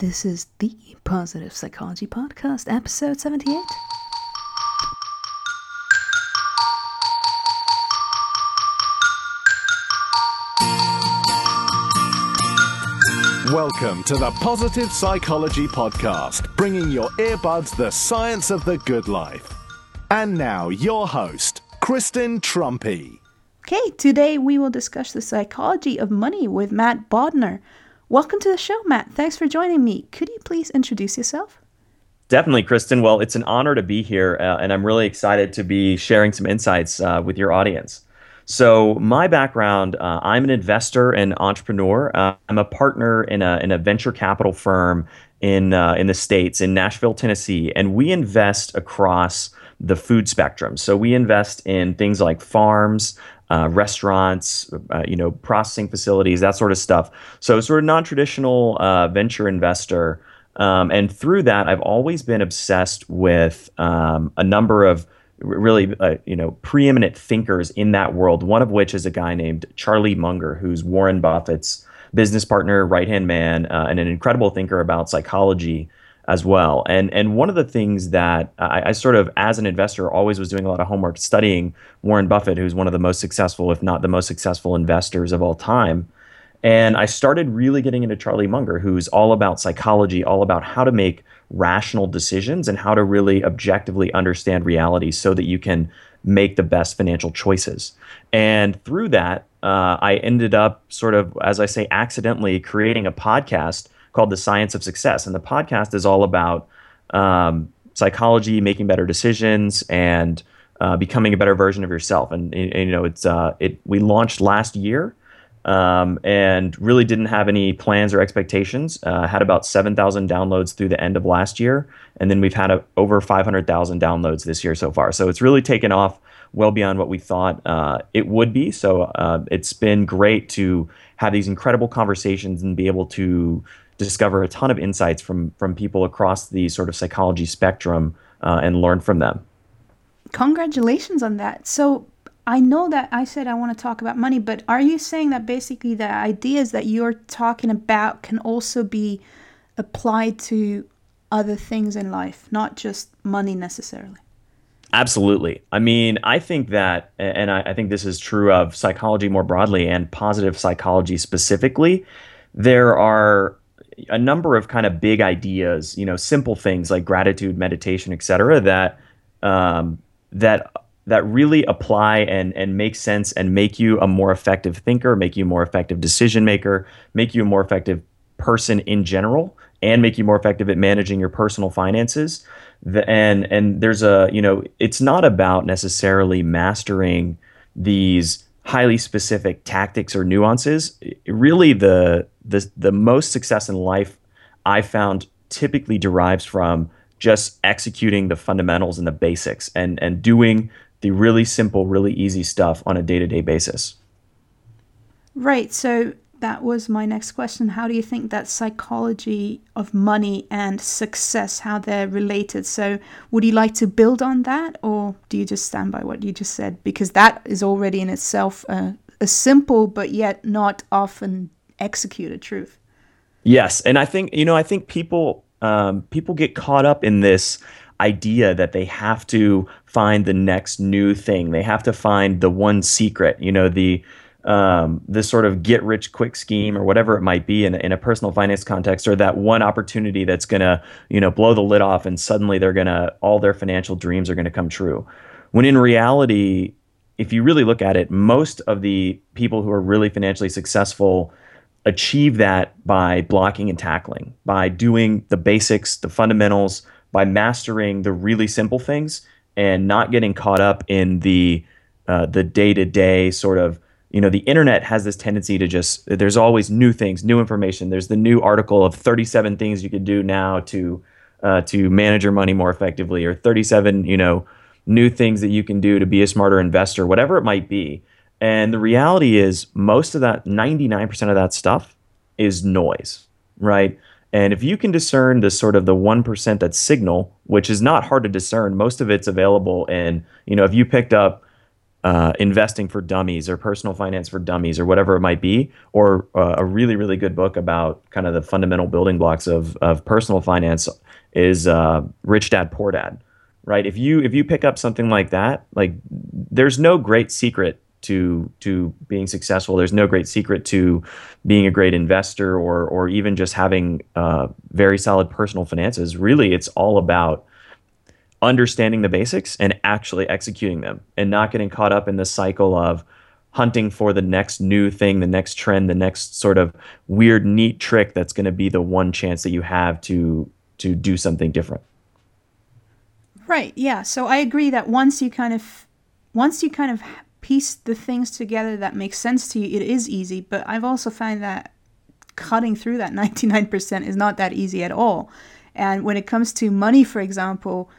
This is the Positive Psychology Podcast, episode 78. Welcome to the Positive Psychology Podcast, bringing your earbuds the science of the good life. And now, your host, Kristen Truempy. Okay, today we will discuss the psychology of money with Matt Bodnar. Welcome to the show, Matt. Thanks for joining me. Could you please introduce yourself? Definitely, Kristen. Well, it's an honor to be here, uh, and I'm really excited to be sharing some insights uh, with your audience. So, my background uh, I'm an investor and entrepreneur. Uh, I'm a partner in a, in a venture capital firm in, uh, in the States, in Nashville, Tennessee, and we invest across the food spectrum. So, we invest in things like farms, uh, restaurants, uh, you know, processing facilities, that sort of stuff. So, sort of non-traditional uh, venture investor, um, and through that, I've always been obsessed with um, a number of really, uh, you know, preeminent thinkers in that world. One of which is a guy named Charlie Munger, who's Warren Buffett's business partner, right hand man, uh, and an incredible thinker about psychology as well. And and one of the things that I, I, sort of, as an investor, always was doing a lot of homework studying Warren Buffett, who's one of the most successful, if not the most successful investors of all time. And I started really getting into Charlie Munger, who's all about psychology, all about how to make rational decisions and how to really objectively understand reality so that you can make the best financial choices. And through that, uh, I ended up sort of, as I say, accidentally creating a podcast called The Science of Success. And the podcast is all about um, psychology, making better decisions, and uh, becoming a better version of yourself. And, and you know, it's uh, it we launched last year um, and really didn't have any plans or expectations. Uh, had about 7,000 downloads through the end of last year, and then we've had a, over 500,000 downloads this year so far. So it's really taken off well beyond what we thought uh, it would be. So uh, it's been great to have these incredible conversations and be able to discover a ton of insights from from people across the sort of psychology spectrum uh, and learn from them. Congratulations on that. So I know that I said I want to talk about money, but are you saying that basically the ideas that you're talking about can also be applied to other things in life, not just money necessarily? Absolutely. I mean, I think that, and I, I, think this is true of psychology more broadly and positive psychology specifically, there are a number of kind of big ideas, you know, simple things like gratitude, meditation, et cetera, that, um, that that really apply and and make sense and make you a more effective thinker, make you a more effective decision maker, make you a more effective person in general, and make you more effective at managing your personal finances. The, and and there's a you know it's not about necessarily mastering these highly specific tactics or nuances. Really, the the the most success in life I found typically derives from just executing the fundamentals and the basics and and doing the really simple, really easy stuff on a day to day basis. Right. So that was my next question. How do you think that psychology of money and success, how they're related? So would you like to build on that or do you just stand by what you just said? Because that is already in itself a, a simple but yet not often executed truth. Yes. And I think, you know, I think people um, people get caught up in this idea that they have to find the next new thing. They have to find the one secret, you know, the um, this sort of get rich quick scheme or whatever it might be in, in a personal finance context, or that one opportunity that's gonna, you know, blow the lid off and suddenly they're gonna all their financial dreams are gonna come true. When in reality, if you really look at it, most of the people who are really financially successful achieve that by blocking and tackling, by doing the basics, the fundamentals, by mastering the really simple things and not getting caught up in the uh, the day to day sort of you know the internet has this tendency to just there's always new things new information. There's the new article of 37 things you could do now to uh, to manage your money more effectively or 37 you know new things that you can do to be a smarter investor whatever it might be and the reality is most of that 99% of that stuff is noise right and if you can discern the sort of the 1% that's signal, which is not hard to discern, most of it's available in, you know, if you picked up uh, investing for dummies or personal finance for dummies or whatever it might be, or uh, a really really good book about kind of the fundamental building blocks of of personal finance is uh, Rich Dad Poor Dad, right? If you if you pick up something like that, like there's no great secret to to being successful. There's no great secret to being a great investor or or even just having uh, very solid personal finances. Really, it's all about understanding the basics and actually executing them and not getting caught up in the cycle of hunting for the next new thing, the next trend, the next sort of weird neat trick that's going to be the one chance that you have to to do something different. Right. Yeah. So I agree that once you kind of once you kind of piece the things together that make sense to you, it is easy, but I've also found that cutting through that 99% is not that easy at all. And when it comes to money, for example,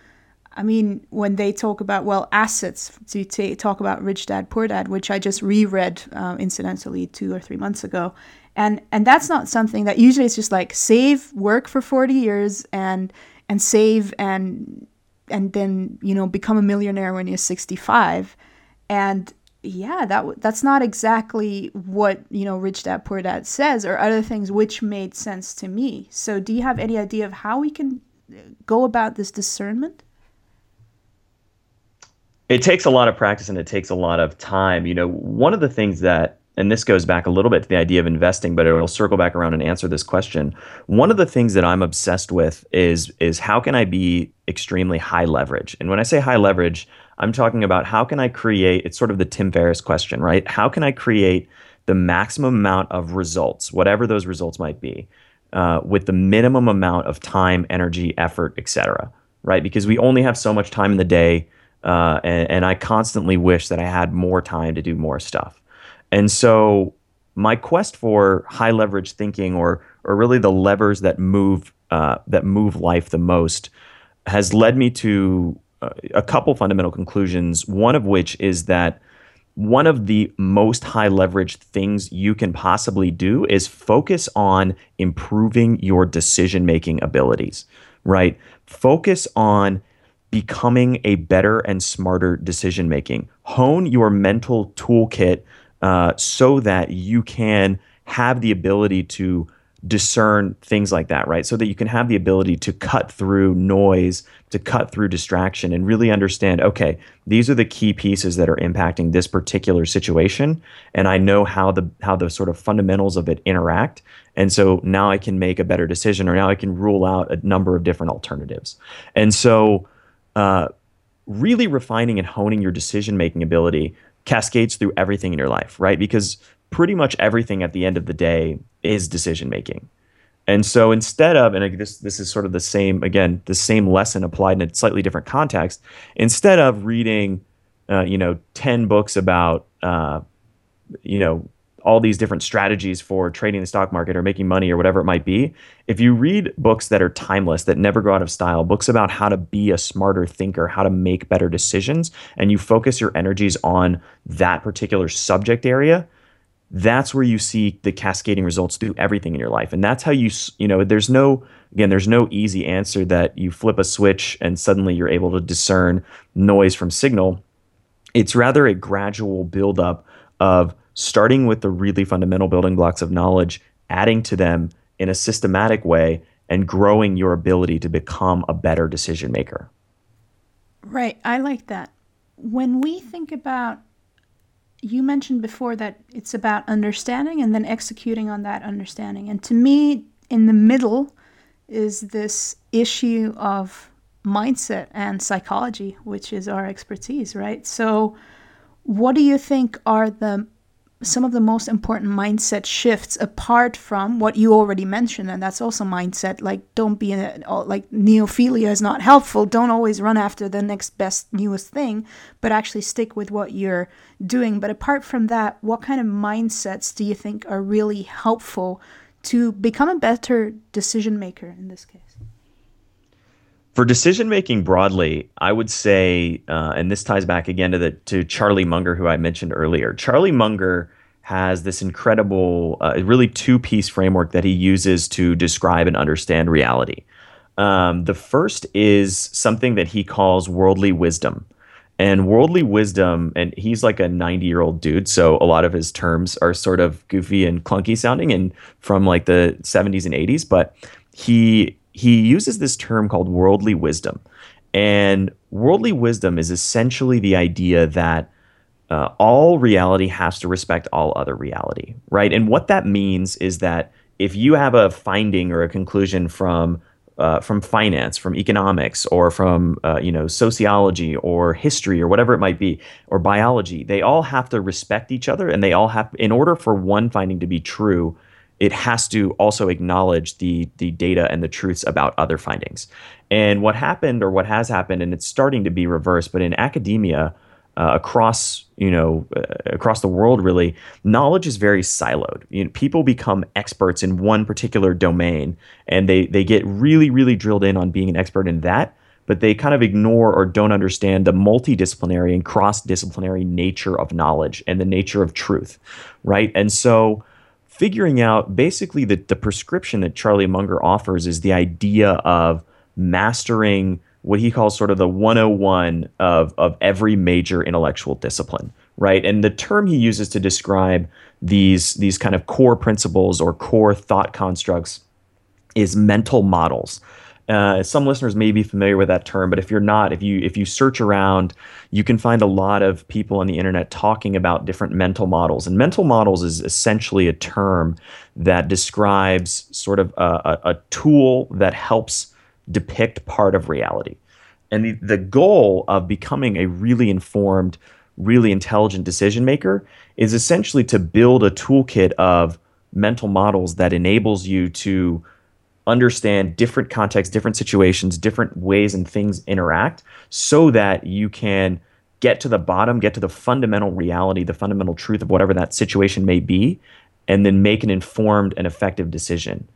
I mean, when they talk about, well, assets, to t- talk about Rich Dad, Poor Dad, which I just reread uh, incidentally two or three months ago. And, and that's not something that usually it's just like save, work for 40 years and, and save and, and then, you know, become a millionaire when you're 65. And yeah, that that's not exactly what, you know, Rich Dad, Poor Dad says or other things which made sense to me. So do you have any idea of how we can uh, go about this discernment? it takes a lot of practice and it takes a lot of time. You know, one of the things that and this goes back a little bit to the idea of investing, but it'll circle back around and answer this question. One of the things that I'm obsessed with is is how can I be extremely high leverage? And when I say high leverage, I'm talking about how can I create it's sort of the Tim Ferriss question, right? How can I create the maximum amount of results, whatever those results might be, uh, with the minimum amount of time, energy, effort, etc. Right? Because we only have so much time in the day uh, and, and I constantly wish that I had more time to do more stuff. And so my quest for high leverage thinking, or or really the levers that move uh, that move life the most, has led me to uh, a couple fundamental conclusions. One of which is that one of the most high leverage things you can possibly do is focus on improving your decision making abilities. Right? Focus on becoming a better and smarter decision making. Hone your mental toolkit uh, so that you can have the ability to discern things like that, right? So that you can have the ability to cut through noise, to cut through distraction, and really understand okay, these are the key pieces that are impacting this particular situation. And I know how the how the sort of fundamentals of it interact. And so now I can make a better decision, or now I can rule out a number of different alternatives. And so uh, really refining and honing your decision making ability cascades through everything in your life, right? Because pretty much everything at the end of the day is decision making. And so instead of, and this this is sort of the same again, the same lesson applied in a slightly different context. Instead of reading, uh, you know, ten books about, uh, you know, all these different strategies for trading the stock market or making money or whatever it might be. If you read books that are timeless, that never go out of style, books about how to be a smarter thinker, how to make better decisions, and you focus your energies on that particular subject area, that's where you see the cascading results through everything in your life. And that's how you, you know, there's no, again, there's no easy answer that you flip a switch and suddenly you're able to discern noise from signal. It's rather a gradual buildup of starting with the really fundamental building blocks of knowledge, adding to them in a systematic way, and growing your ability to become a better decision maker. Right. I like that. When we think about, you mentioned before that it's about understanding and then executing on that understanding. And to me, in the middle is this issue of mindset and psychology, which is our expertise, right? So, what do you think are the some of the most important mindset shifts apart from what you already mentioned and that's also mindset like don't be in a, like neophilia is not helpful don't always run after the next best newest thing but actually stick with what you're doing. But apart from that what kind of mindsets do you think are really helpful to become a better decision maker in this case for decision making broadly, I would say, uh, and this ties back again to the to Charlie Munger, who I mentioned earlier. Charlie Munger has this incredible, uh, really two piece framework that he uses to describe and understand reality. Um, the first is something that he calls worldly wisdom. And worldly wisdom, and he's like a 90 year old dude. So a lot of his terms are sort of goofy and clunky sounding and from like the 70s and 80s. But he he uses this term called worldly wisdom. And worldly wisdom is essentially the idea that uh, all reality has to respect all other reality, right? And what that means is that if you have a finding or a conclusion from uh, from finance, from economics, or from uh, you know sociology or history or whatever it might be, or biology. They all have to respect each other, and they all have, in order for one finding to be true, it has to also acknowledge the the data and the truths about other findings. And what happened, or what has happened, and it's starting to be reversed, but in academia, uh, across you know uh, across the world really knowledge is very siloed you know, people become experts in one particular domain and they they get really really drilled in on being an expert in that but they kind of ignore or don't understand the multidisciplinary and cross-disciplinary nature of knowledge and the nature of truth right and so figuring out basically the, the prescription that charlie munger offers is the idea of mastering what he calls sort of the 101 of, of every major intellectual discipline, right? And the term he uses to describe these, these kind of core principles or core thought constructs is mental models. Uh, some listeners may be familiar with that term, but if you're not, if you if you search around, you can find a lot of people on the internet talking about different mental models. And mental models is essentially a term that describes sort of a, a, a tool that helps depict part of reality. And the, the goal of becoming a really informed, really intelligent decision maker is essentially to build a toolkit of mental models that enables you to understand different contexts, different situations, different ways and things interact so that you can get to the bottom, get to the fundamental reality, the fundamental truth of whatever that situation may be, and then make an informed and effective decision.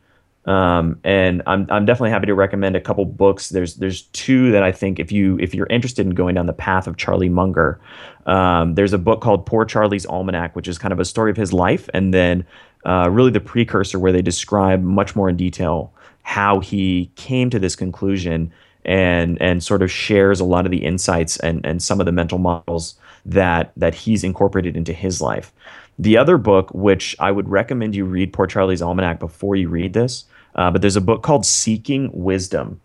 Um, and I'm I'm definitely happy to recommend a couple books. There's there's two that I think if you if you're interested in going down the path of Charlie Munger, um, there's a book called Poor Charlie's Almanack, which is kind of a story of his life, and then uh, really the precursor where they describe much more in detail how he came to this conclusion and and sort of shares a lot of the insights and and some of the mental models that that he's incorporated into his life. The other book, which I would recommend you read, Poor Charlie's Almanack, before you read this, uh, but there's a book called Seeking Wisdom.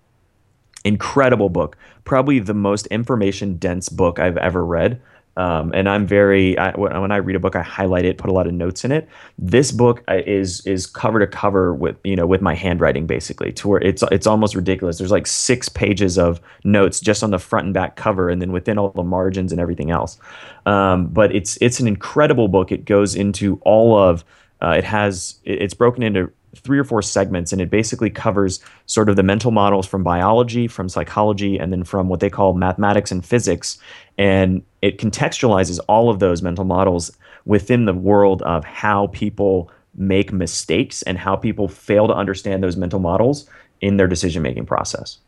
Incredible book, probably the most information dense book I've ever read. Um, and I'm very I, when I read a book, I highlight it, put a lot of notes in it. This book uh, is is cover to cover with you know with my handwriting basically, to where it's it's almost ridiculous. There's like six pages of notes just on the front and back cover, and then within all the margins and everything else. Um, but it's it's an incredible book. It goes into all of uh, it has it's broken into three or four segments, and it basically covers sort of the mental models from biology, from psychology, and then from what they call mathematics and physics. And it contextualizes all of those mental models within the world of how people make mistakes and how people fail to understand those mental models in their decision making process.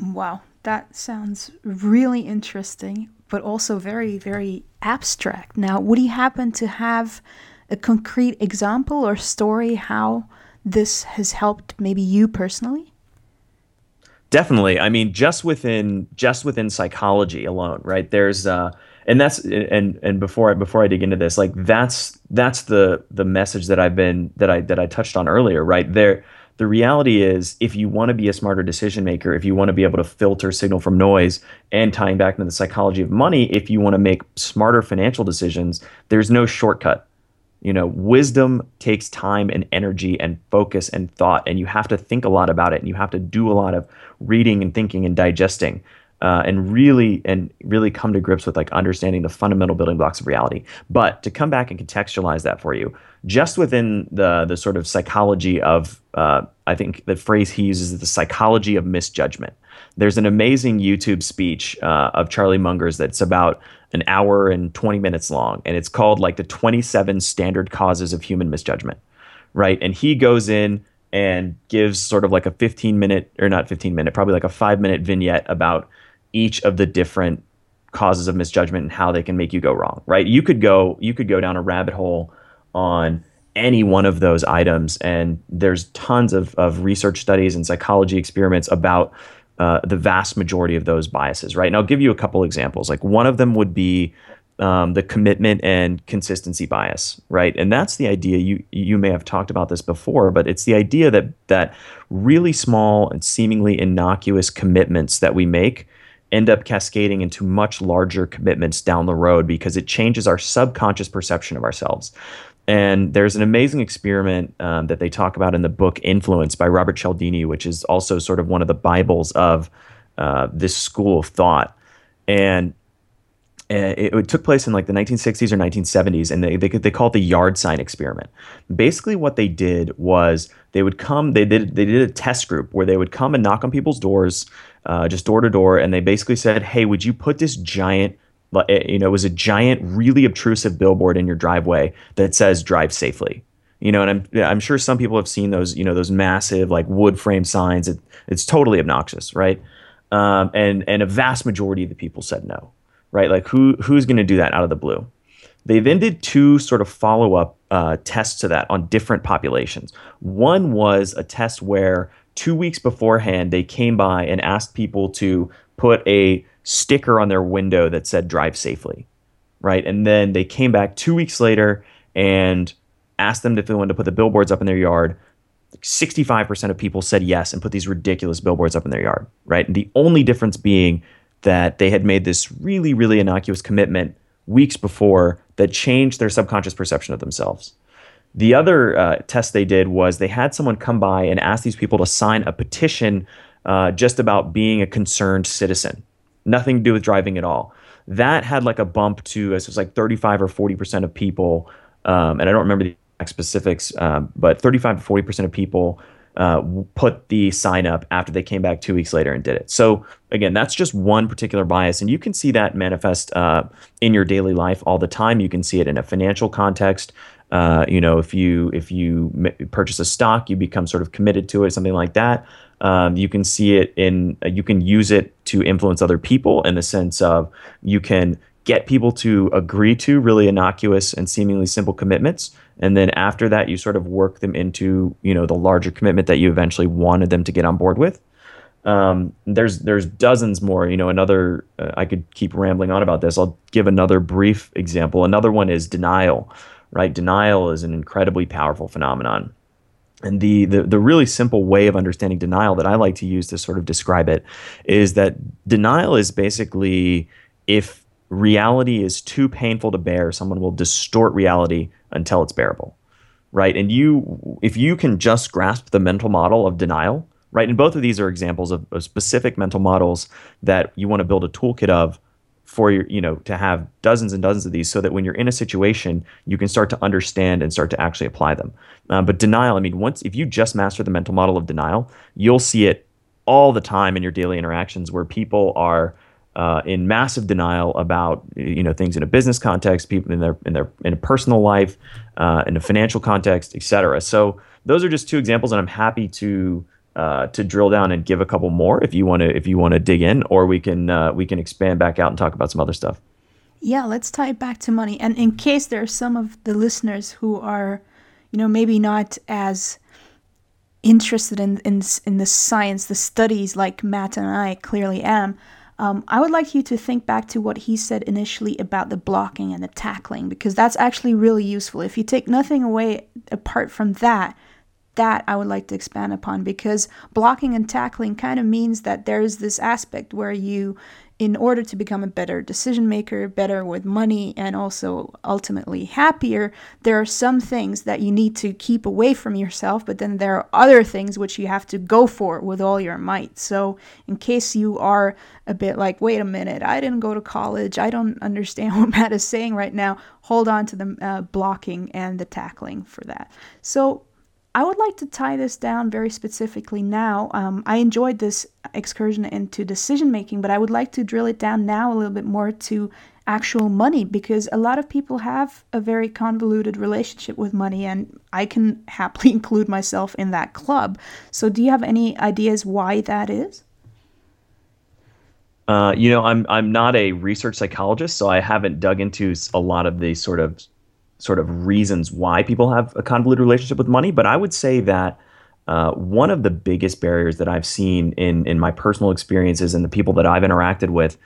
Wow, that sounds really interesting, but also very, very abstract. Now, would he happen to have a concrete example or story how this has helped maybe you personally? Definitely. I mean, just within just within psychology alone, right? There's uh and that's and and before I before I dig into this, like that's that's the the message that I've been that I that I touched on earlier, right? There the reality is if you want to be a smarter decision maker, if you want to be able to filter signal from noise and tying back into the psychology of money, if you want to make smarter financial decisions, there's no shortcut you know, wisdom takes time and energy and focus and thought, and you have to think a lot about it, and you have to do a lot of reading and thinking and digesting, uh, and really and really come to grips with like understanding the fundamental building blocks of reality. But to come back and contextualize that for you, just within the the sort of psychology of, uh, I think the phrase he uses is the psychology of misjudgment. There's an amazing YouTube speech uh, of Charlie Munger's that's about an hour and 20 minutes long and it's called like the 27 standard causes of human misjudgment right? And he goes in and gives sort of like a 15 minute or not 15 minute probably like a 5 minute vignette about each of the different causes of misjudgment and how they can make you go wrong right? You could go you could go down a rabbit hole on any one of those items and there's tons of, of research studies and psychology experiments about uh, the vast majority of those biases, right? And I'll give you a couple examples. Like one of them would be um, the commitment and consistency bias, right? And that's the idea. You you may have talked about this before, but it's the idea that that really small and seemingly innocuous commitments that we make end up cascading into much larger commitments down the road because it changes our subconscious perception of ourselves. And there's an amazing experiment um, that they talk about in the book Influence by Robert Cialdini, which is also sort of one of the Bibles of uh, this school of thought. And it, it, took place in like the 1960s or 1970s, and they, they, they call it the yard sign experiment. Basically, what they did was they would come, they did, they did a test group where they would come and knock on people's doors, uh, just door to door, and they basically said, Hey, would you put this giant Eh, you know, it was a giant, really obtrusive billboard in your driveway that says "Drive safely." You know, and I'm I'm sure some people have seen those, you know, those massive like wood frame signs. It, it's totally obnoxious, right? Um, and and a vast majority of the people said no, right? Like who who's going to do that out of the blue? They then did two sort of follow up uh, tests to that on different populations. One was a test where two weeks beforehand they came by and asked people to put a sticker on their window that said drive safely, right? And then they came back two weeks later and asked them if they wanted to put the billboards up in their yard. 65% of people said yes and put these ridiculous billboards up in their yard, right? And the only difference being that they had made this really, really innocuous commitment weeks before that changed their subconscious perception of themselves. The other uh, test they did was they had someone come by and ask these people to sign a petition uh, just about being a concerned citizen, nothing to do with driving at all. That had like a bump to, it was like 35 or 40% of people, um, and I don't remember the exact specifics, um, but 35 to 40% of people uh, put the sign up after they came back two weeks later and did it. So again, that's just one particular bias, and you can see that manifest uh, in your daily life all the time. You can see it in a financial context. Uh, you know, if you if you purchase a stock, you become sort of committed to it, something like that. Um, you can see it in, uh, you can use it to influence other people in the sense of you can get people to agree to really innocuous and seemingly simple commitments. And then after that, you sort of work them into, you know, the larger commitment that you eventually wanted them to get on board with. Um, there's there's dozens more. You know, another uh, I could keep rambling on about this. I'll give another brief example. Another one is denial. Right, denial is an incredibly powerful phenomenon. And the, the the really simple way of understanding denial that I like to use to sort of describe it is that denial is basically if reality is too painful to bear, someone will distort reality until it's bearable. Right? And you if you can just grasp the mental model of denial, right? And both of these are examples of, of specific mental models that you want to build a toolkit of for your, you know, to have dozens and dozens of these so that when you're in a situation, you can start to understand and start to actually apply them. Um, but denial, I mean, once if you just master the mental model of denial, you'll see it all the time in your daily interactions where people are uh, in massive denial about you know things in a business context, people in their in their in a personal life, uh, in a financial context, etc. So those are just two examples, and I'm happy to uh, to drill down and give a couple more if you want to if you want to dig in, or we can uh, we can expand back out and talk about some other stuff. Yeah, let's tie it back to money. And in case there are some of the listeners who are, you know, maybe not as interested in in, in the science, the studies like Matt and I clearly am. Um, I would like you to think back to what he said initially about the blocking and the tackling, because that's actually really useful. If you take nothing away apart from that, that I would like to expand upon because blocking and tackling kind of means that there's this aspect where you, in order to become a better decision maker, better with money, and also ultimately happier, there are some things that you need to keep away from yourself, but then there are other things which you have to go for with all your might. So, in case you are a bit like, wait a minute, I didn't go to college, I don't understand what Matt is saying right now, hold on to the uh, blocking and the tackling for that. So, I would like to tie this down very specifically now. Um, I enjoyed this excursion into decision making, but I would like to drill it down now a little bit more to actual money because a lot of people have a very convoluted relationship with money, and I can happily include myself in that club. So, do you have any ideas why that is? Uh, you know, I'm I'm not a research psychologist, so I haven't dug into a lot of the sort of sort of reasons why people have a convoluted relationship with money, but I would say that uh, one of the biggest barriers that I've seen in in my personal experiences and the people that I've interacted with,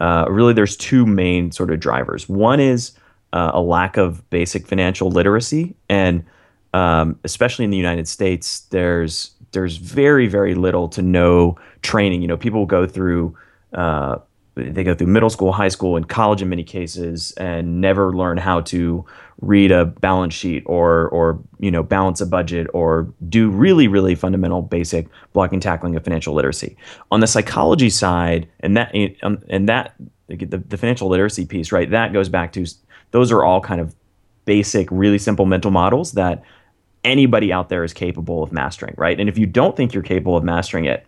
uh, really, there's two main sort of drivers. One is uh, a lack of basic financial literacy, and um, especially in the United States, there's there's very very little to no training. You know, people go through uh, they go through middle school, high school, and college in many cases, and never learn how to read a balance sheet or or you know balance a budget or do really really fundamental basic blocking tackling of financial literacy. On the psychology side, and that um, and that the, the financial literacy piece, right? That goes back to those are all kind of basic, really simple mental models that anybody out there is capable of mastering, right? And if you don't think you're capable of mastering it,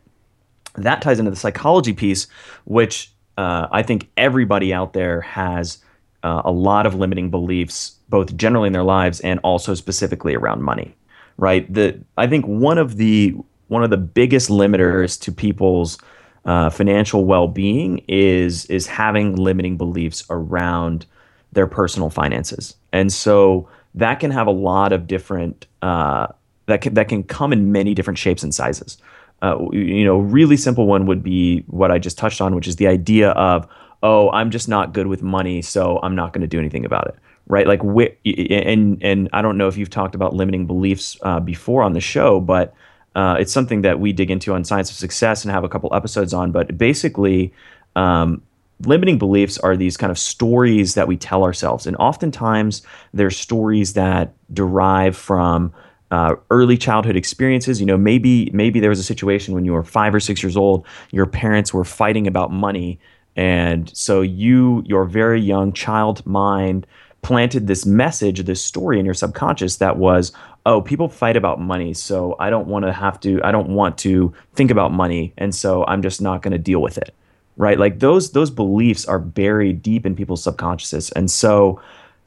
that ties into the psychology piece, which uh, I think everybody out there has uh, a lot of limiting beliefs, both generally in their lives and also specifically around money. Right. The I think one of the one of the biggest limiters to people's uh, financial well-being is is having limiting beliefs around their personal finances, and so that can have a lot of different uh, that can that can come in many different shapes and sizes uh, you know, really simple one would be what I just touched on, which is the idea of, oh, I'm just not good with money, so I'm not going to do anything about it, right? Like, and and I don't know if you've talked about limiting beliefs uh, before on the show, but uh, it's something that we dig into on Science of Success and have a couple episodes on. But basically, um, limiting beliefs are these kind of stories that we tell ourselves, and oftentimes they're stories that derive from uh, early childhood experiences. You know, maybe maybe there was a situation when you were five or six years old, your parents were fighting about money, and so you, your very young child mind, planted this message, this story in your subconscious that was, oh, people fight about money, so I don't want to have to, I don't want to think about money, and so I'm just not going to deal with it, right? Like those those beliefs are buried deep in people's subconsciouses, and so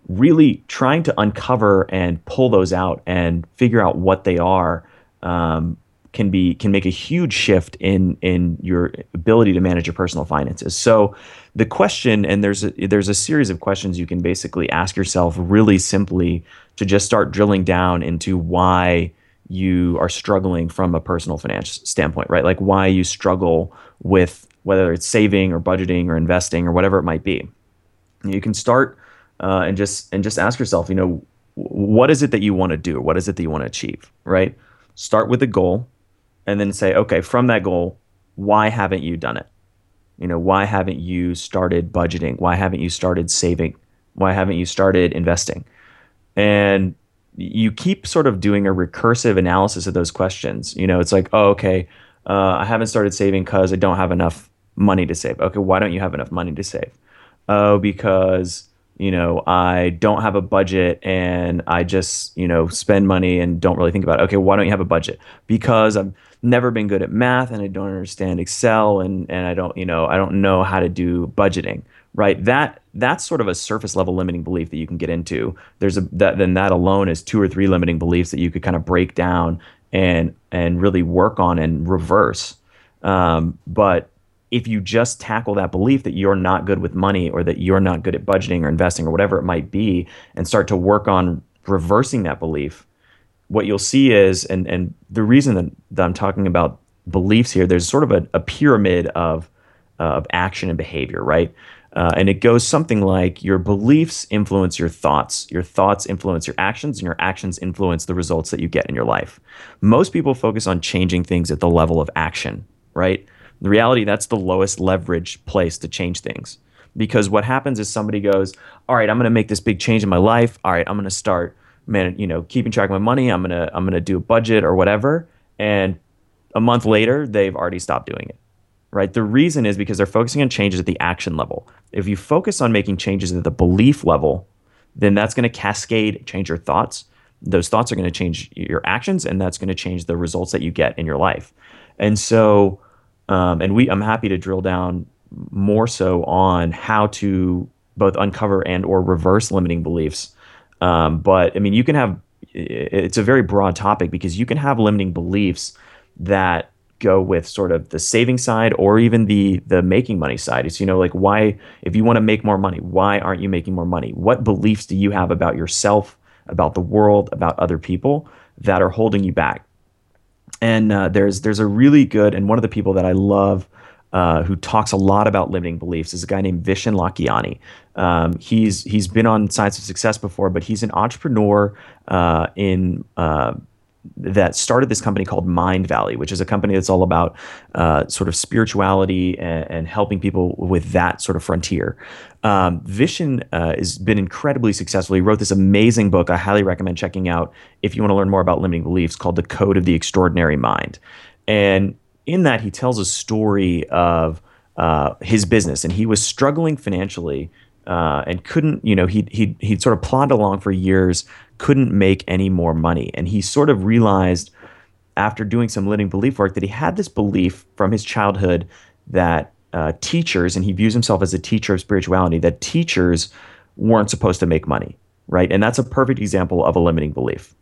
really trying to uncover and pull those out and figure out what they are um, can be can make a huge shift in in your ability to manage your personal finances. So the question and there's a, there's a series of questions you can basically ask yourself really simply to just start drilling down into why you are struggling from a personal finance standpoint, right? Like why you struggle with whether it's saving or budgeting or investing or whatever it might be. You can start uh, and just and just ask yourself, you know, what is it that you want to do? What is it that you want to achieve? Right. Start with a goal, and then say, okay, from that goal, why haven't you done it? You know, why haven't you started budgeting? Why haven't you started saving? Why haven't you started investing? And you keep sort of doing a recursive analysis of those questions. You know, it's like, oh, okay, uh, I haven't started saving because I don't have enough money to save. Okay, why don't you have enough money to save? Oh, because you know, I don't have a budget and I just, you know, spend money and don't really think about it. Okay, why don't you have a budget? Because I've never been good at math and I don't understand Excel and, and I don't, you know, I don't know how to do budgeting. Right. That that's sort of a surface level limiting belief that you can get into. There's a that then that alone is two or three limiting beliefs that you could kind of break down and and really work on and reverse. Um, but if you just tackle that belief that you're not good with money or that you're not good at budgeting or investing or whatever it might be and start to work on reversing that belief what you'll see is and and the reason that, that i'm talking about beliefs here there's sort of a, a pyramid of uh, of action and behavior right? Uh, and it goes something like your beliefs influence your thoughts. Your thoughts influence your actions and your actions influence the results that you get in your life. Most people focus on changing things at the level of action right the reality, that's the lowest leverage place to change things. Because what happens is somebody goes, all right, I'm going to make this big change in my life. All right, I'm going to start, man, you know, keeping track of my money. I'm to, I'm to do a budget or whatever. And a month later, they've already stopped doing it. Right. The reason is because they're focusing on changes at the action level. If you focus on making changes at the belief level, then that's going to cascade, change your thoughts. Those thoughts are going to change your actions, and that's going to change the results that you get in your life. And so, um, and we I'm happy to drill down more so on how to both uncover and or reverse limiting beliefs. Um, but I mean, you can have it's a very broad topic because you can have limiting beliefs that go with sort of the saving side or even the the making money side. It's you know like why if you want to make more money, why aren't you making more money? What beliefs do you have about yourself, about the world, about other people that are holding you back? And uh, there's there's a really good and one of the people that I love uh, who talks a lot about limiting beliefs is a guy named Vishen Lakhiani. Um, he's he's been on Science of Success before, but he's an entrepreneur uh, in uh, that started this company called Mindvalley, which is a company that's all about uh, sort of spirituality and, and, helping people with that sort of frontier. Um, uh, has been incredibly successful. He wrote this amazing book I highly recommend checking out if you want to learn more about limiting beliefs called The Code of the Extraordinary Mind. And in that, he tells a story of uh, his business, and he was struggling financially. Uh, and couldn't, you know, he he he'd sort of plodded along for years, couldn't make any more money. And he sort of realized after doing some limiting belief work that he had this belief from his childhood that uh, teachers, and he views himself as a teacher of spirituality, that teachers weren't supposed to make money, right? And that's a perfect example of a limiting belief.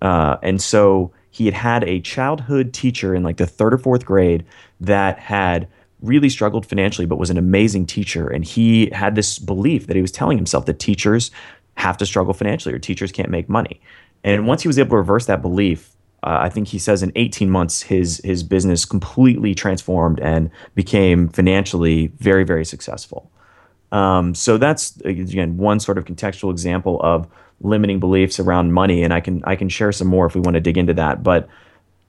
Uh, and so he had had a childhood teacher in like the third or fourth grade that had really struggled financially, but was an amazing teacher. And he had this belief that he was telling himself that teachers have to struggle financially or teachers can't make money. And once he was able to reverse that belief, uh, I think he says in 18 months his his business completely transformed and became financially very very successful. Um, so that's again one sort of contextual example of limiting beliefs around money, and I can I can share some more if we want to dig into that. But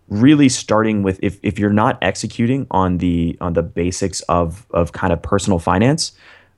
really starting with if, if you're not executing on the on the basics of of kind of personal finance,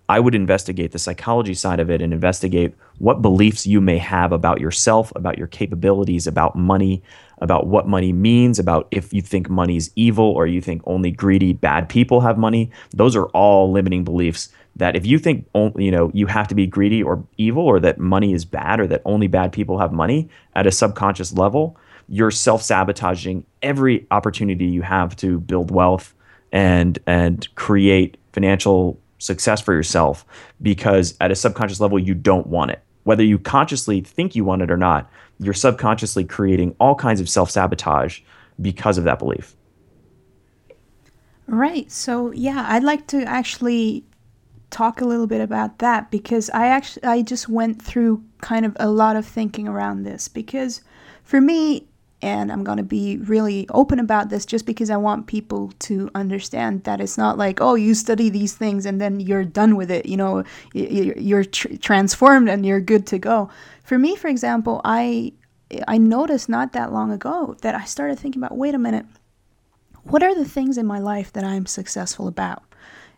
I would investigate the psychology side of it and investigate what beliefs you may have about yourself, about your capabilities, about money, about what money means, about if you think money is evil or you think only greedy bad people have money. Those are all limiting beliefs that if you think only you know you have to be greedy or evil or that money is bad or that only bad people have money at a subconscious level, you're self-sabotaging every opportunity you have to build wealth and and create financial success for yourself because at a subconscious level, you don't want it. Whether you consciously think you want it or not, you're subconsciously creating all kinds of self sabotage because of that belief. Right. So, yeah, I'd like to actually talk a little bit about that because I actually I just went through kind of a lot of thinking around this because for me and I'm going to be really open about this just because I want people to understand that it's not like, oh, you study these things and then you're done with it. You know, you're tr- transformed and you're good to go. For me, for example, I I noticed not that long ago that I started thinking about, wait a minute, what are the things in my life that I'm successful about?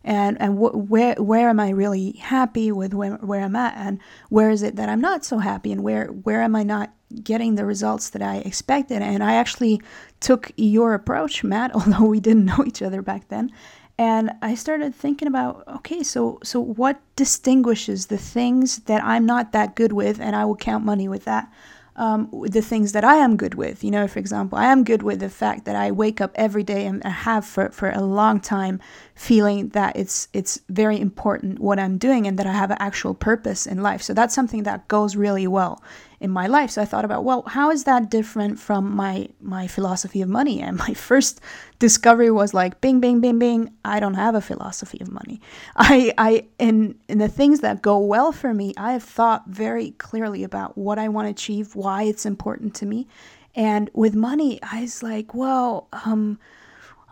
and and wh- where where am I really happy with where, where I'm at and where is it that I'm not so happy and where where am I not getting the results that I expected and I actually took your approach Matt although we didn't know each other back then and I started thinking about okay so so what distinguishes the things that I'm not that good with and I will count money with that um, the things that I am good with. You know, for example, I am good with the fact that I wake up every day and I have for, for a long time feeling that it's it's very important what I'm doing and that I have an actual purpose in life. So that's something that goes really well in my life. So I thought about, well, how is that different from my my philosophy of money? And my first discovery was like, bing, bing, bing, bing. I don't have a philosophy of money. I I in in the things that go well for me, I have thought very clearly about what I want to achieve, why it's important to me. And with money, I was like, well, um,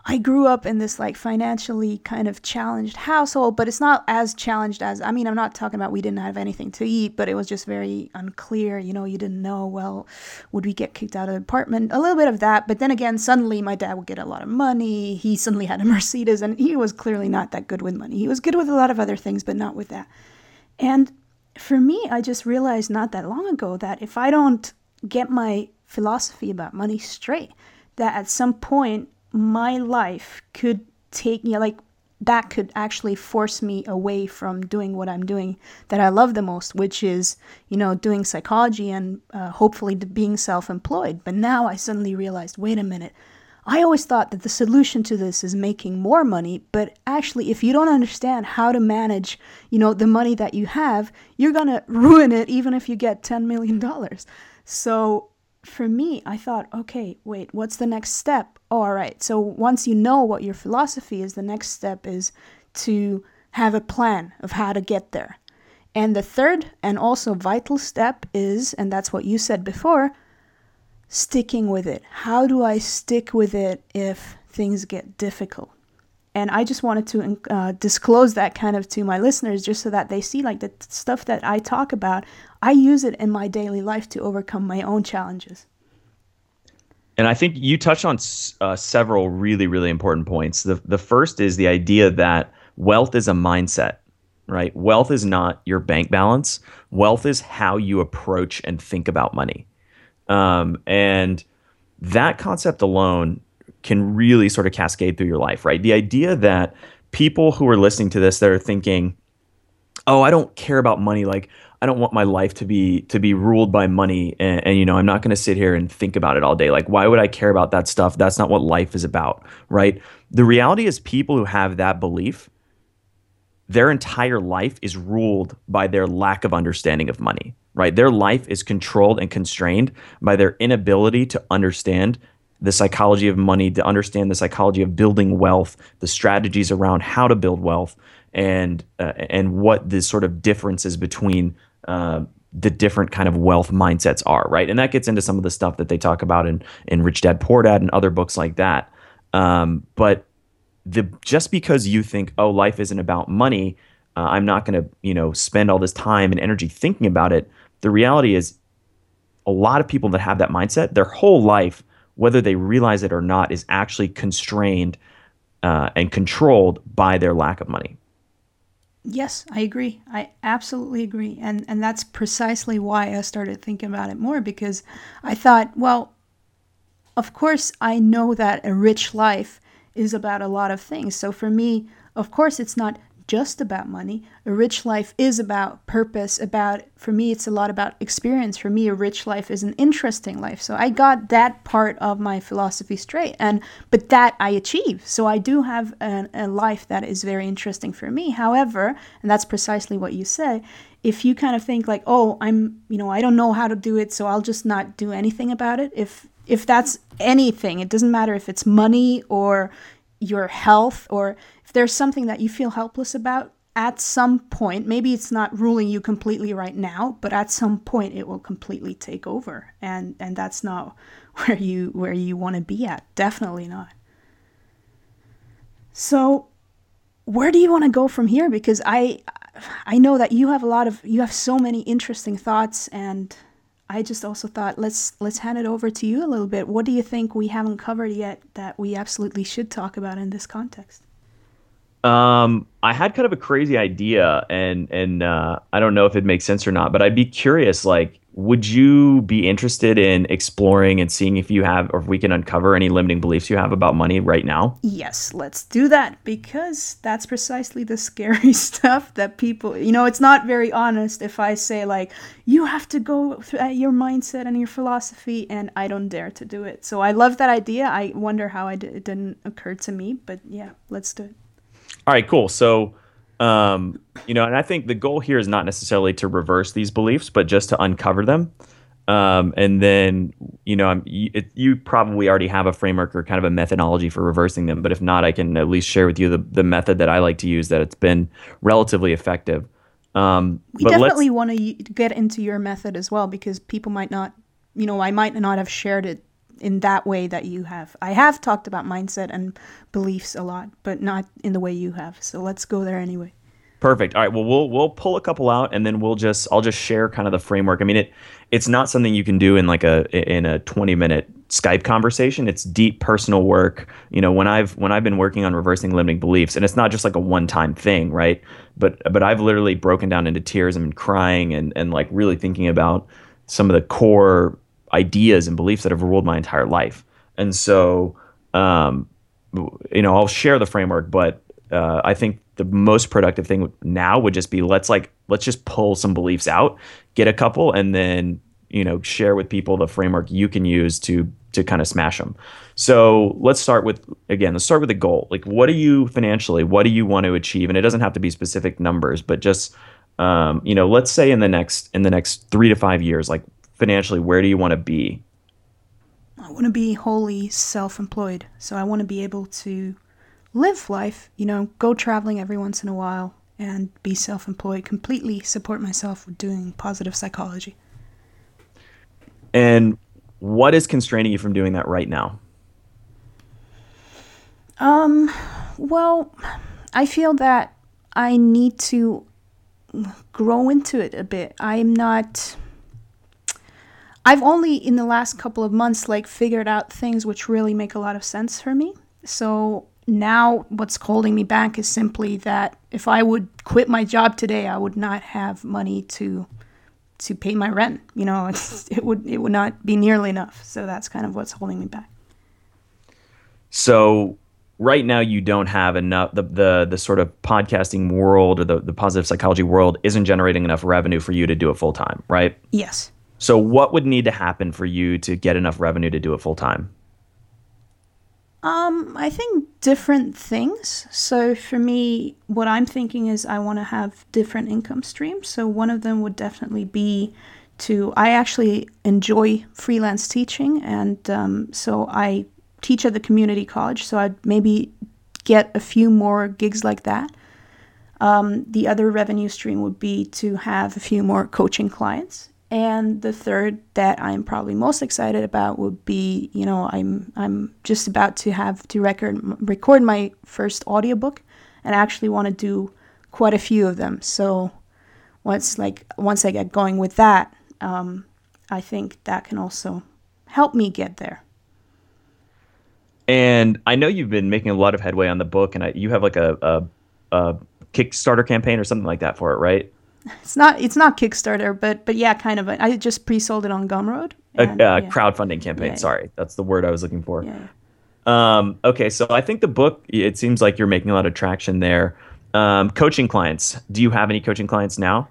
I grew up in this like financially kind of challenged household, but it's not as challenged as I mean, I'm not talking about we didn't have anything to eat, but it was just very unclear. You know, you didn't know, well, would we get kicked out of the apartment? A little bit of that. But then again, suddenly my dad would get a lot of money. He suddenly had a Mercedes, and he was clearly not that good with money. He was good with a lot of other things, but not with that. And for me, I just realized not that long ago that if I don't get my philosophy about money straight, that at some point my life could take you know, like that could actually force me away from doing what I'm doing that I love the most, which is, you know, doing psychology and uh, hopefully being self employed. But now I suddenly realized wait a minute, I always thought that the solution to this is making more money, but actually, if you don't understand how to manage, you know, the money that you have, you're gonna ruin it even if you get $10 million. So for me, I thought, okay, wait, what's the next step? Oh, all right. So once you know what your philosophy is, the next step is to have a plan of how to get there. And the third and also vital step is, and that's what you said before, sticking with it? How do I stick with it if things get difficult? And I just wanted to uh, disclose that kind of to my listeners just so that they see like the stuff that I talk about, I use it in my daily life to overcome my own challenges. And I think you touched on uh, several really, really important points. The, the first is the idea that wealth is a mindset, right? Wealth is not your bank balance. Wealth is how you approach and think about money. Um, and that concept alone can really sort of cascade through your life, right? The idea that people who are listening to this that are thinking, "Oh, I don't care about money. Like, I don't want my life to be to be ruled by money, and, and you know, I'm not going to sit here and think about it all day. Like, why would I care about that stuff? That's not what life is about, right? The reality is, people who have that belief, their entire life is ruled by their lack of understanding of money, right? Their life is controlled and constrained by their inability to understand the psychology of money, to understand the psychology of building wealth, the strategies around how to build wealth, and uh, and what the sort of differences between uh, the different kind of wealth mindsets are, right? And that gets into some of the stuff that they talk about in in Rich Dad Poor Dad and other books like that. Um, but the just because you think, oh, life isn't about money, uh, I'm not going to you know spend all this time and energy thinking about it. The reality is, a lot of people that have that mindset, their whole life whether they realize it or not, is actually constrained uh, and controlled by their lack of money. Yes, I agree. I absolutely agree. And and that's precisely why I started thinking about it more because I thought, well, of course I know that a rich life is about a lot of things. So for me, of course it's not just about money. A rich life is about purpose, about, for me, it's a lot about experience. For me, a rich life is an interesting life. So I got that part of my philosophy straight. And, but that I achieve. So I do have an, a life that is very interesting for me. However, and that's precisely what you say, if you kind of think like, oh, I'm, you know, I don't know how to do it, so I'll just not do anything about it. If, if that's anything, it doesn't matter if it's money or your health or there's something that you feel helpless about at some point maybe it's not ruling you completely right now but at some point it will completely take over and and that's not where you where you want to be at definitely not so where do you want to go from here because i i know that you have a lot of you have so many interesting thoughts and I just also thought let's let's hand it over to you a little bit. What do you think we haven't covered yet that we absolutely should talk about in this context? Um, I had kind of a crazy idea, and and uh, I don't know if it makes sense or not, but I'd be curious. Like, would you be interested in exploring and seeing if you have or if we can uncover any limiting beliefs you have about money right now? Yes let's do that because that's precisely the scary stuff that people you know it's not very honest if i say like you have to go through uh, your mindset and your philosophy and i don't dare to do it. So i love that idea. I wonder how it didn't occur to me but yeah let's do it all right cool so um, you know, and I think the goal here is not necessarily to reverse these beliefs, but just to uncover them. Um, and then, you know, you, it, you, probably already have a framework or kind of a methodology for reversing them. But if not, I can at least share with you the, the method that I like to use that it's been relatively effective. Um, we definitely want to get into your method as well because people might not, you know, I might not have shared it in that way that you have. I have talked about mindset and beliefs a lot, but not in the way you have. So let's go there anyway. Perfect. All right. Well, we'll we'll pull a couple out, and then we'll just I'll just share kind of the framework. I mean, it it's not something you can do in like a in a twenty minute Skype conversation. It's deep personal work. You know, when I've when I've been working on reversing limiting beliefs, and it's not just like a one time thing, right? But but I've literally broken down into tears and been crying and and like really thinking about some of the core ideas and beliefs that have ruled my entire life. And so, um, you know, I'll share the framework, but uh, I think the most productive thing now would just be let's like let's just pull some beliefs out, get a couple, and then you know share with people the framework you can use to to kind of smash them. So let's start with again, let's start with the goal. Like, what do you financially? What do you want to achieve? And it doesn't have to be specific numbers, but just um, you know, let's say in the next in the next three to five years, like financially, where do you want to be? I want to be wholly self-employed. So I want to be able to live life, you know, go traveling every once in a while and be self employed, completely support myself with doing positive psychology. And what is constraining you from doing that right now? Um, well, I feel that I need to grow into it a bit. I'm not. I've only in the last couple of months like figured out things which really make a lot of sense for me. So now what's holding me back is simply that if I would quit my job today, I would not have money to to pay my rent. You know, it would it would not be nearly enough. So that's kind of what's holding me back. So right now you don't have enough the the, the sort of podcasting world or the, the positive psychology world isn't generating enough revenue for you to do it full time, right? Yes. So what would need to happen for you to get enough revenue to do it full time? Um, I think different things. So for me, what I'm thinking is I want to have different income streams. So one of them would definitely be to I actually enjoy freelance teaching, and um, so I teach at the community college. So I'd maybe get a few more gigs like that. Um, the other revenue stream would be to have a few more coaching clients and the third that I'm probably most excited about would be, you know, I'm I'm just about to have to record record my first audiobook and I actually want to do quite a few of them. So once like once I get going with that, um, I think that can also help me get there. And I know you've been making a lot of headway on the book, and I, you have like a, a, a Kickstarter campaign or something like that for it, right? It's not it's not Kickstarter, but but yeah, kind of. I just pre-sold it on Gumroad. And, a uh, yeah. crowdfunding campaign. Yeah, sorry, yeah. that's the word I was looking for. Um, okay, so I think the book. It seems like you're making a lot of traction there. Um, coaching clients. Do you have any coaching clients now?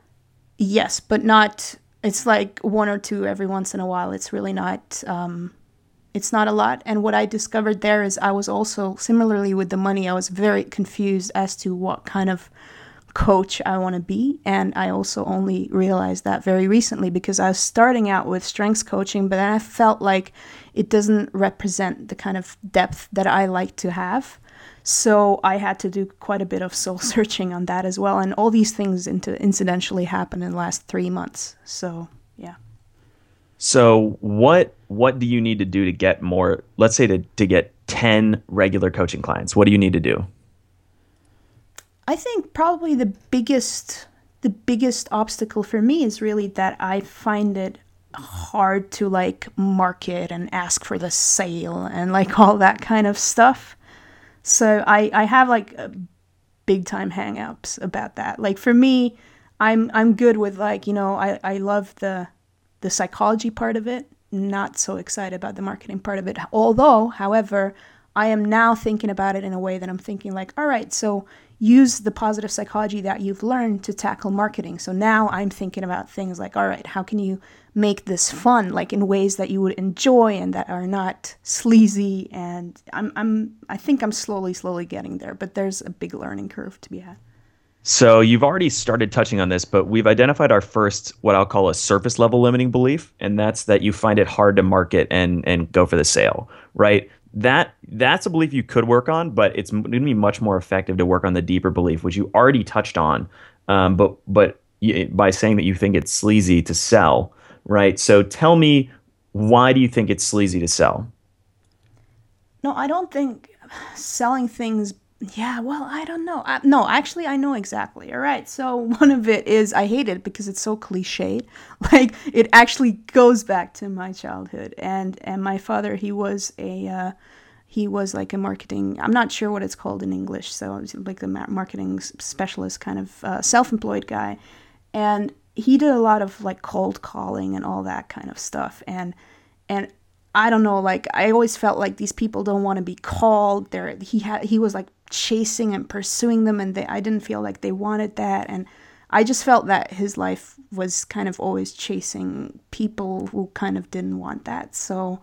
Yes, but not. It's like one or two every once in a while. It's really not. Um, it's not a lot. And what I discovered there is I was also similarly with the money. I was very confused as to what kind of coach I want to be. And I also only realized that very recently because I was starting out with strengths coaching, but then I felt like it doesn't represent the kind of depth that I like to have. So I had to do quite a bit of soul searching on that as well. And all these things into incidentally happened in the last three months. So yeah. So what what do you need to do to get more let's say to, to get 10 regular coaching clients? What do you need to do? I think probably the biggest the biggest obstacle for me is really that I find it hard to like market and ask for the sale and like all that kind of stuff. So I I have like big time hangups about that. Like for me, I'm I'm good with like, you know, I I love the the psychology part of it, not so excited about the marketing part of it. Although, however, I am now thinking about it in a way that I'm thinking like, all right, so use the positive psychology that you've learned to tackle marketing. So now I'm thinking about things like, all right, how can you make this fun, like in ways that you would enjoy and that are not sleazy? And I'm, I'm, I think I'm slowly, slowly getting there, but there's a big learning curve to be had. So you've already started touching on this, but we've identified our first, what I'll call a surface level limiting belief, and that's that you find it hard to market and and go for the sale, right? That that's a belief you could work on, but it's going to be much more effective to work on the deeper belief, which you already touched on. Um, but but by saying that you think it's sleazy to sell, right? So tell me, why do you think it's sleazy to sell? No, I don't think selling things. Yeah, well, I don't know. I, no, actually, I know exactly. All right. So one of it is I hate it because it's so cliched. Like it actually goes back to my childhood, and and my father, he was a. Uh, he was like a marketing i'm not sure what it's called in english so like the marketing specialist kind of uh, self-employed guy and he did a lot of like cold calling and all that kind of stuff and and i don't know like i always felt like these people don't want to be called there he had he was like chasing and pursuing them and they i didn't feel like they wanted that and i just felt that his life was kind of always chasing people who kind of didn't want that so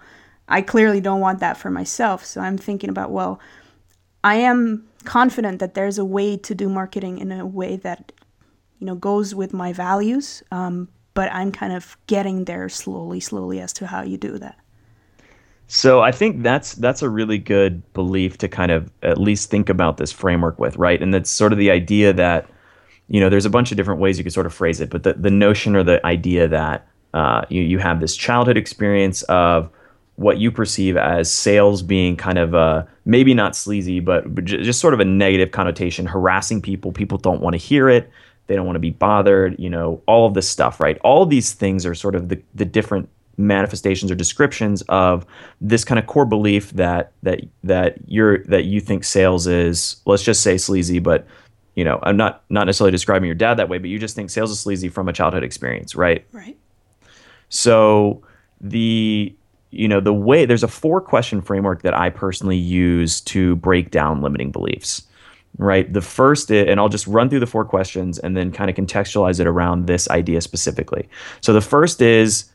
I clearly don't want that for myself. So I'm thinking about, well, I am confident that there's a way to do marketing in a way that, you know, goes with my values. Um, but I'm kind of getting there slowly, slowly as to how you do that. So I think that's that's a really good belief to kind of at least think about this framework with, right? And that's sort of the idea that, you know, there's a bunch of different ways you could sort of phrase it, but the, the notion or the idea that uh, you you have this childhood experience of what you perceive as sales being kind of a maybe not sleazy, but, but just sort of a negative connotation, harassing people. People don't want to hear it. They don't want to be bothered. You know, all of this stuff, right? All these things are sort of the, the different manifestations or descriptions of this kind of core belief that that that you're that you think sales is let's just say sleazy but you know i'm not not necessarily describing your dad that way but you just think sales is sleazy from a childhood experience right? Right. So the you know the way there's a four question framework that i personally use to break down limiting beliefs right? The first is, and i'll just run through the four questions and then kind of contextualize it around this idea specifically. So the first is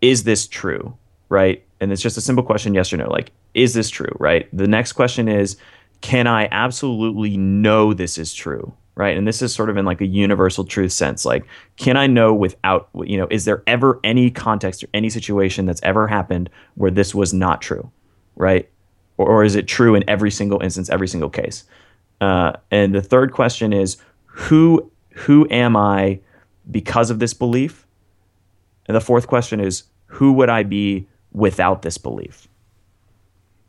is this true right? And it's just a simple question yes or no. Like is this true right? The next question is can i absolutely know this is true right? And this is sort of in like a universal truth sense. Like can i know without you know is there ever any context or any situation that's ever happened where this was not true right? Or, or is it true in every single instance every single case? Uh, and the third question is who who am i because of this belief and the fourth question is who would i be without this belief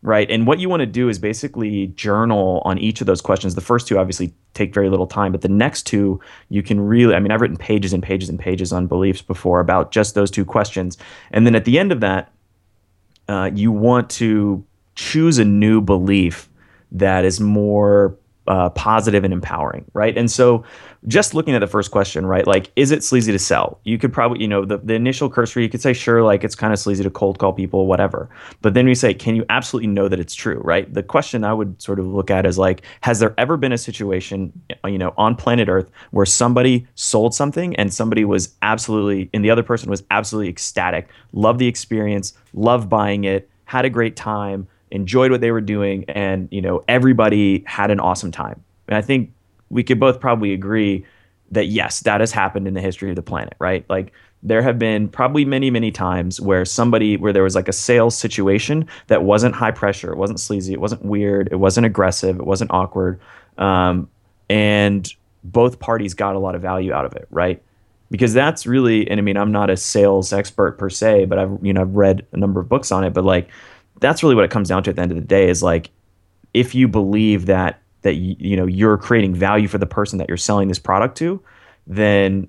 right? And what you want to do is basically journal on each of those questions. The first two obviously take very little time, but the next two you can really, I mean, I've written pages and pages and pages on beliefs before about just those two questions. And then at the end of that, uh, you want to choose a new belief that is more uh, positive and empowering, right? And so, just looking at the first question, right? Like, is it sleazy to sell? You could probably, you know, the, the initial cursory, you could say, sure, like it's kind of sleazy to cold call people, whatever. But then we say, can you absolutely know that it's true, right? The question I would sort of look at is like, has there ever been a situation, you know, on planet Earth where somebody sold something and somebody was absolutely, and the other person was absolutely ecstatic, loved the experience, loved buying it, had a great time, enjoyed what they were doing, and you know everybody had an awesome time. And I think we could both probably agree that yes, that has happened in the history of the planet, right? Like there have been probably many, many times where somebody, where there was like a sales situation that wasn't high pressure, it wasn't sleazy, it wasn't weird, it wasn't aggressive, it wasn't awkward, um, and both parties got a lot of value out of it, right? Because that's really, and I mean, I'm not a sales expert per se, but I've you know I've read a number of books on it, but like that's really what it comes down to at the end of the day is like if you believe that that you, you know you're creating value for the person that you're selling this product to then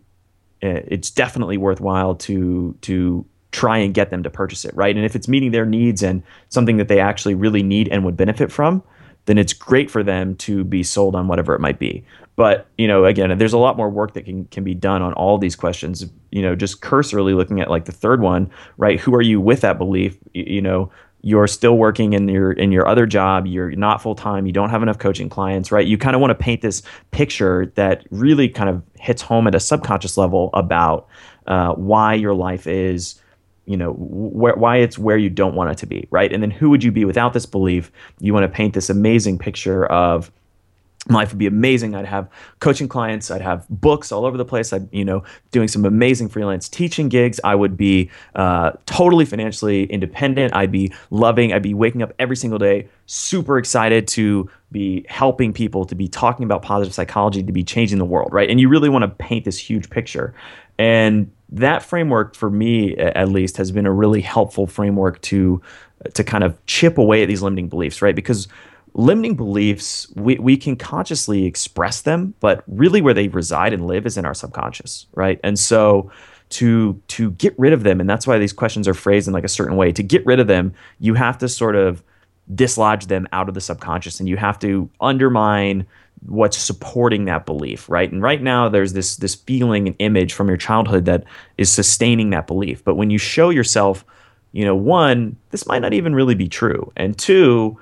eh, it's definitely worthwhile to to try and get them to purchase it right? And if it's meeting their needs and something that they actually really need and would benefit from then it's great for them to be sold on whatever it might be. But you know again there's a lot more work that can, can be done on all these questions you know just cursorily looking at like the third one right? Who are you with that belief? You know you're still working in your in your other job you're not full time you don't have enough coaching clients right? You kind of want to paint this picture that really kind of hits home at a subconscious level about uh, why your life is you know wh- why it's where you don't want it to be right? And then who would you be without this belief? You want to paint this amazing picture of life would be amazing. I'd have coaching clients. I'd have books all over the place. I'd, you know, doing some amazing freelance teaching gigs. I would be uh, totally financially independent. I'd be loving. I'd be waking up every single day, super excited to be helping people, to be talking about positive psychology, to be changing the world, right? And you really want to paint this huge picture. And that framework, for me at least, has been a really helpful framework to to kind of chip away at these limiting beliefs, right? Because limiting beliefs we, we can consciously express them but really where they reside and live is in our subconscious right? And so to to get rid of them and that's why these questions are phrased in like a certain way to get rid of them you have to sort of dislodge them out of the subconscious and you have to undermine what's supporting that belief right? And right now there's this this feeling and image from your childhood that is sustaining that belief. But when you show yourself you know one this might not even really be true and two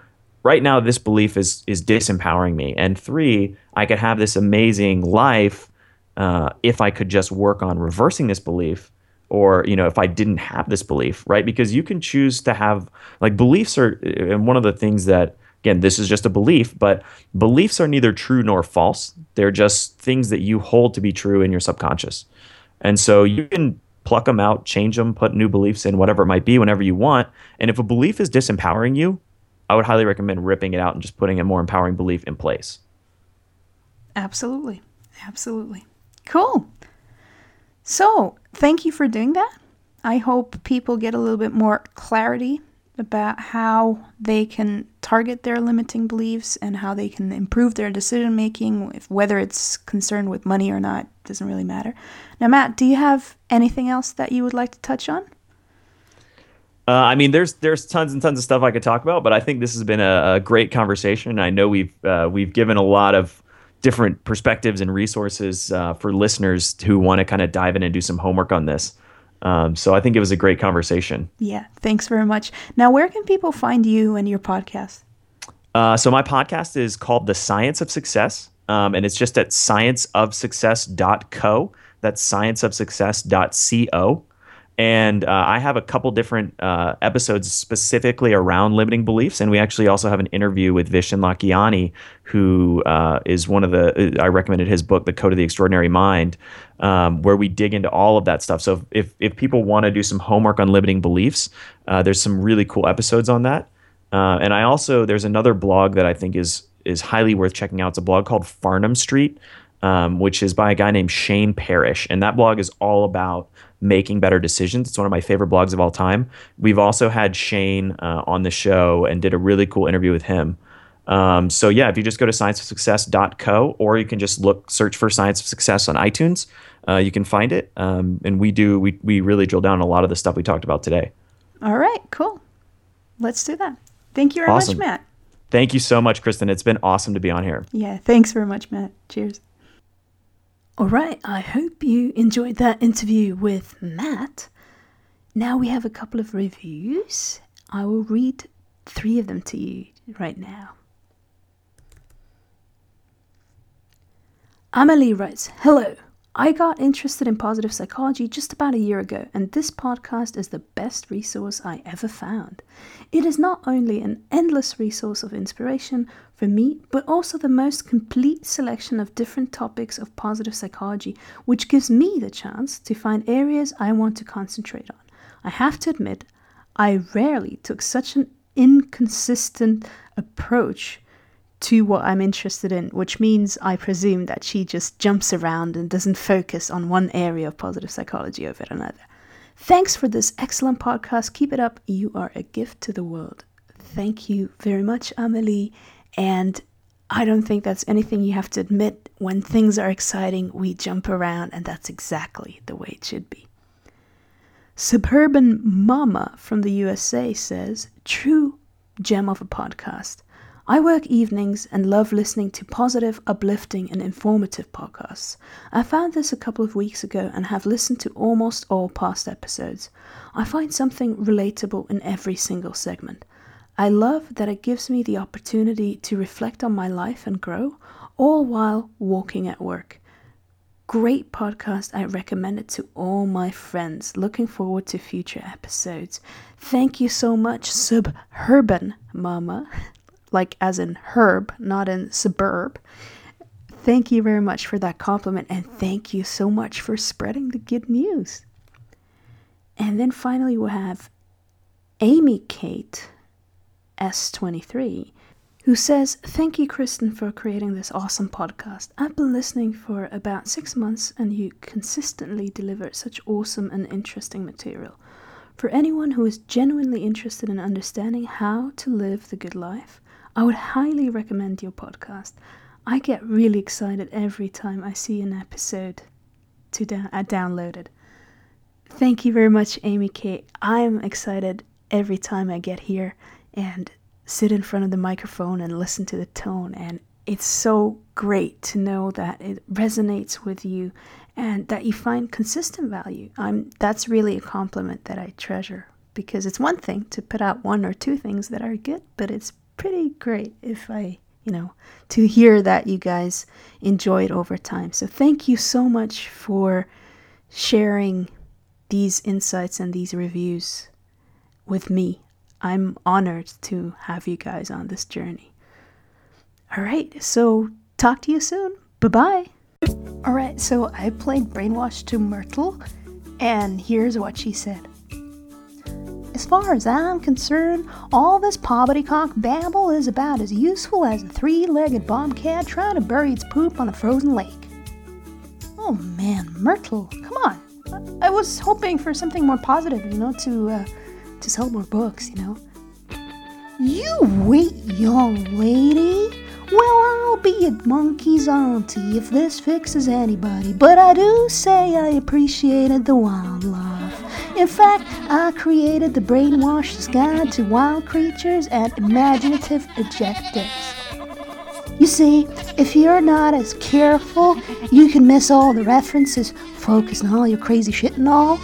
right now this belief is is disempowering me. And three i could have this amazing life uh, if i could just work on reversing this belief or you know if i didn't have this belief right? Because you can choose to have like beliefs are and one of the things that again this is just a belief but beliefs are neither true nor false. They're just things that you hold to be true in your subconscious. And so you can pluck them out change them put new beliefs in whatever it might be whenever you want. And if a belief is disempowering you I would highly recommend ripping it out and just putting a more empowering belief in place. Absolutely. Absolutely. Cool. So, thank you for doing that. I hope people get a little bit more clarity about how they can target their limiting beliefs and how they can improve their decision making, whether it's concerned with money or not, doesn't really matter. Now, Matt, do you have anything else that you would like to touch on? Uh, I mean, there's there's tons and tons of stuff I could talk about, but I think this has been a, a great conversation. I know we've uh, we've given a lot of different perspectives and resources uh, for listeners who want to kind of dive in and do some homework on this. Um, so I think it was a great conversation. Yeah, thanks very much. Now, where can people find you and your podcast? Uh, so my podcast is called The Science of Success, um, and it's just at scienceofsuccess.co. That's scienceofsuccess.co. And uh, I have a couple different uh, episodes specifically around limiting beliefs. And we actually also have an interview with Vishen Lakhiani, who uh, is one of the, I recommended his book, The Code of the Extraordinary Mind, um, where we dig into all of that stuff. So if, if people want to do some homework on limiting beliefs, uh, there's some really cool episodes on that. Uh, and I also, there's another blog that I think is, is highly worth checking out. It's a blog called Farnham Street. Um, which is by a guy named Shane Parrish. And that blog is all about making better decisions. It's one of my favorite blogs of all time. We've also had Shane uh, on the show and did a really cool interview with him. Um, so yeah, if you just go to scienceofsuccess.co or you can just look search for Science of Success on iTunes, uh, you can find it. Um, and we do we we really drill down on a lot of the stuff we talked about today. All right, cool. Let's do that. Thank you very awesome. much, Matt. Thank you so much, Kristen. It's been awesome to be on here. Yeah, thanks very much, Matt. Cheers. All right, I hope you enjoyed that interview with Matt. Now we have a couple of reviews. I will read three of them to you right now. Amelie writes Hello. I got interested in positive psychology just about a year ago, and this podcast is the best resource I ever found. It is not only an endless resource of inspiration for me, but also the most complete selection of different topics of positive psychology, which gives me the chance to find areas I want to concentrate on. I have to admit, I rarely took such an inconsistent approach to what I'm interested in, which means I presume that she just jumps around and doesn't focus on one area of positive psychology over another. Thanks for this excellent podcast. Keep it up. You are a gift to the world. Thank you very much, Amelie. And I don't think that's anything you have to admit. When things are exciting, we jump around, and that's exactly the way it should be. Suburban Mama from the USA says, True gem of a podcast. I work evenings and love listening to positive, uplifting, and informative podcasts. I found this a couple of weeks ago and have listened to almost all past episodes. I find something relatable in every single segment. I love that it gives me the opportunity to reflect on my life and grow, all while walking at work. Great podcast. I recommend it to all my friends. Looking forward to future episodes. Thank you so much, Suburban Mama like as in herb, not in suburb. Thank you very much for that compliment, and thank you so much for spreading the good news. And then finally, we have Amy Kate S23, who says, Thank you, Kristen, for creating this awesome podcast. I've been listening for about six months, and you consistently deliver such awesome and interesting material. For anyone who is genuinely interested in understanding how to live the good life, I would highly recommend your podcast. I get really excited every time I see an episode to da- uh, download it. Thank you very much, Amy K. I'm excited every time I get here and sit in front of the microphone and listen to the tone. And it's so great to know that it resonates with you and that you find consistent value. I'm that's really a compliment that I treasure because it's one thing to put out one or two things that are good, but it's pretty great if I, you know, to hear that you guys enjoy it over time. So thank you so much for sharing these insights and these reviews with me. I'm honored to have you guys on this journey. All right, so talk to you soon. Bye bye. All right, so I played Brainwashed to Myrtle, and here's what she said. As far as I'm concerned, all this poppycock babble is about as useful as a three legged bobcat trying to bury its poop on a frozen lake. Oh man, Myrtle, come on, I was hoping for something more positive, you know, to uh, to sell more books, you know. You wait, young lady. Well, I'll be a monkey's auntie if this fixes anybody, but I do say I appreciated the wildlife. In fact, I created the Brainwasher's Guide to Wild Creatures and Imaginative Adjectives. You see, if you're not as careful, you can miss all the references, focus on all your crazy shit and all.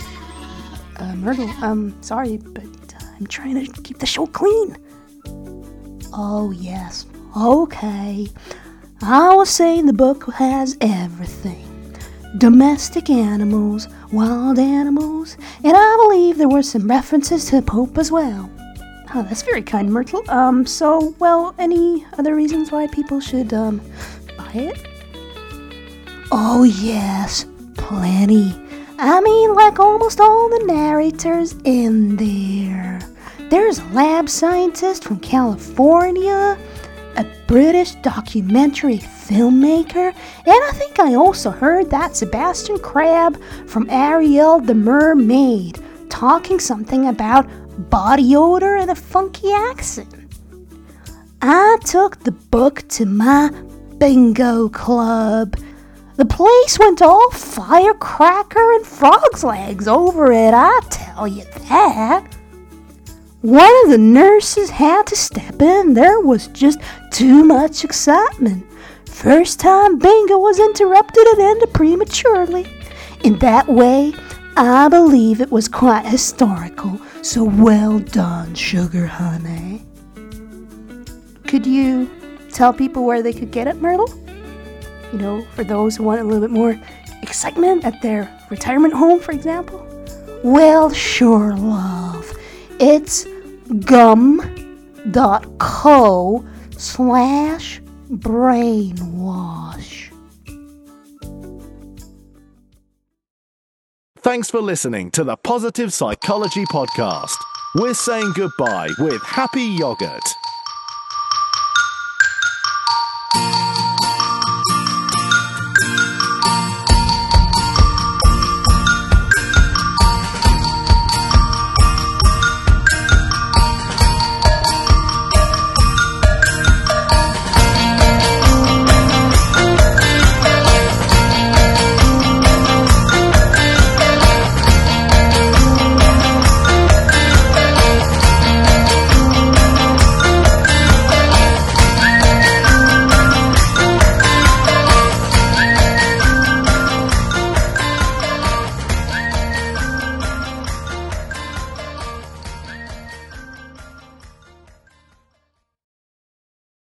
Uh, Myrtle, um, sorry, but I'm trying to keep the show clean. Oh, yes. Okay. I was saying the book has everything domestic animals, wild animals, and I believe there were some references to Pope as well. Oh, that's very kind, Myrtle. Um, so, well, any other reasons why people should, um, buy it? Oh, yes, plenty. I mean, like almost all the narrators in there. There's a lab scientist from California, a British documentary filmmaker, and I think I also heard that Sebastian Crabbe from Ariel the Mermaid talking something about body odor and a funky accent. I took the book to my bingo club. The place went all firecracker and frog's legs over it, I tell you that. One of the nurses had to step in. There was just too much excitement. First time bingo was interrupted and ended prematurely. In that way, I believe it was quite historical. So well done, sugar honey. Could you tell people where they could get it, Myrtle? You know, for those who want a little bit more excitement at their retirement home, for example? Well, sure, love. It's gum.co slash brainwash. Thanks for listening to the Positive Psychology Podcast. We're saying goodbye with happy yogurt.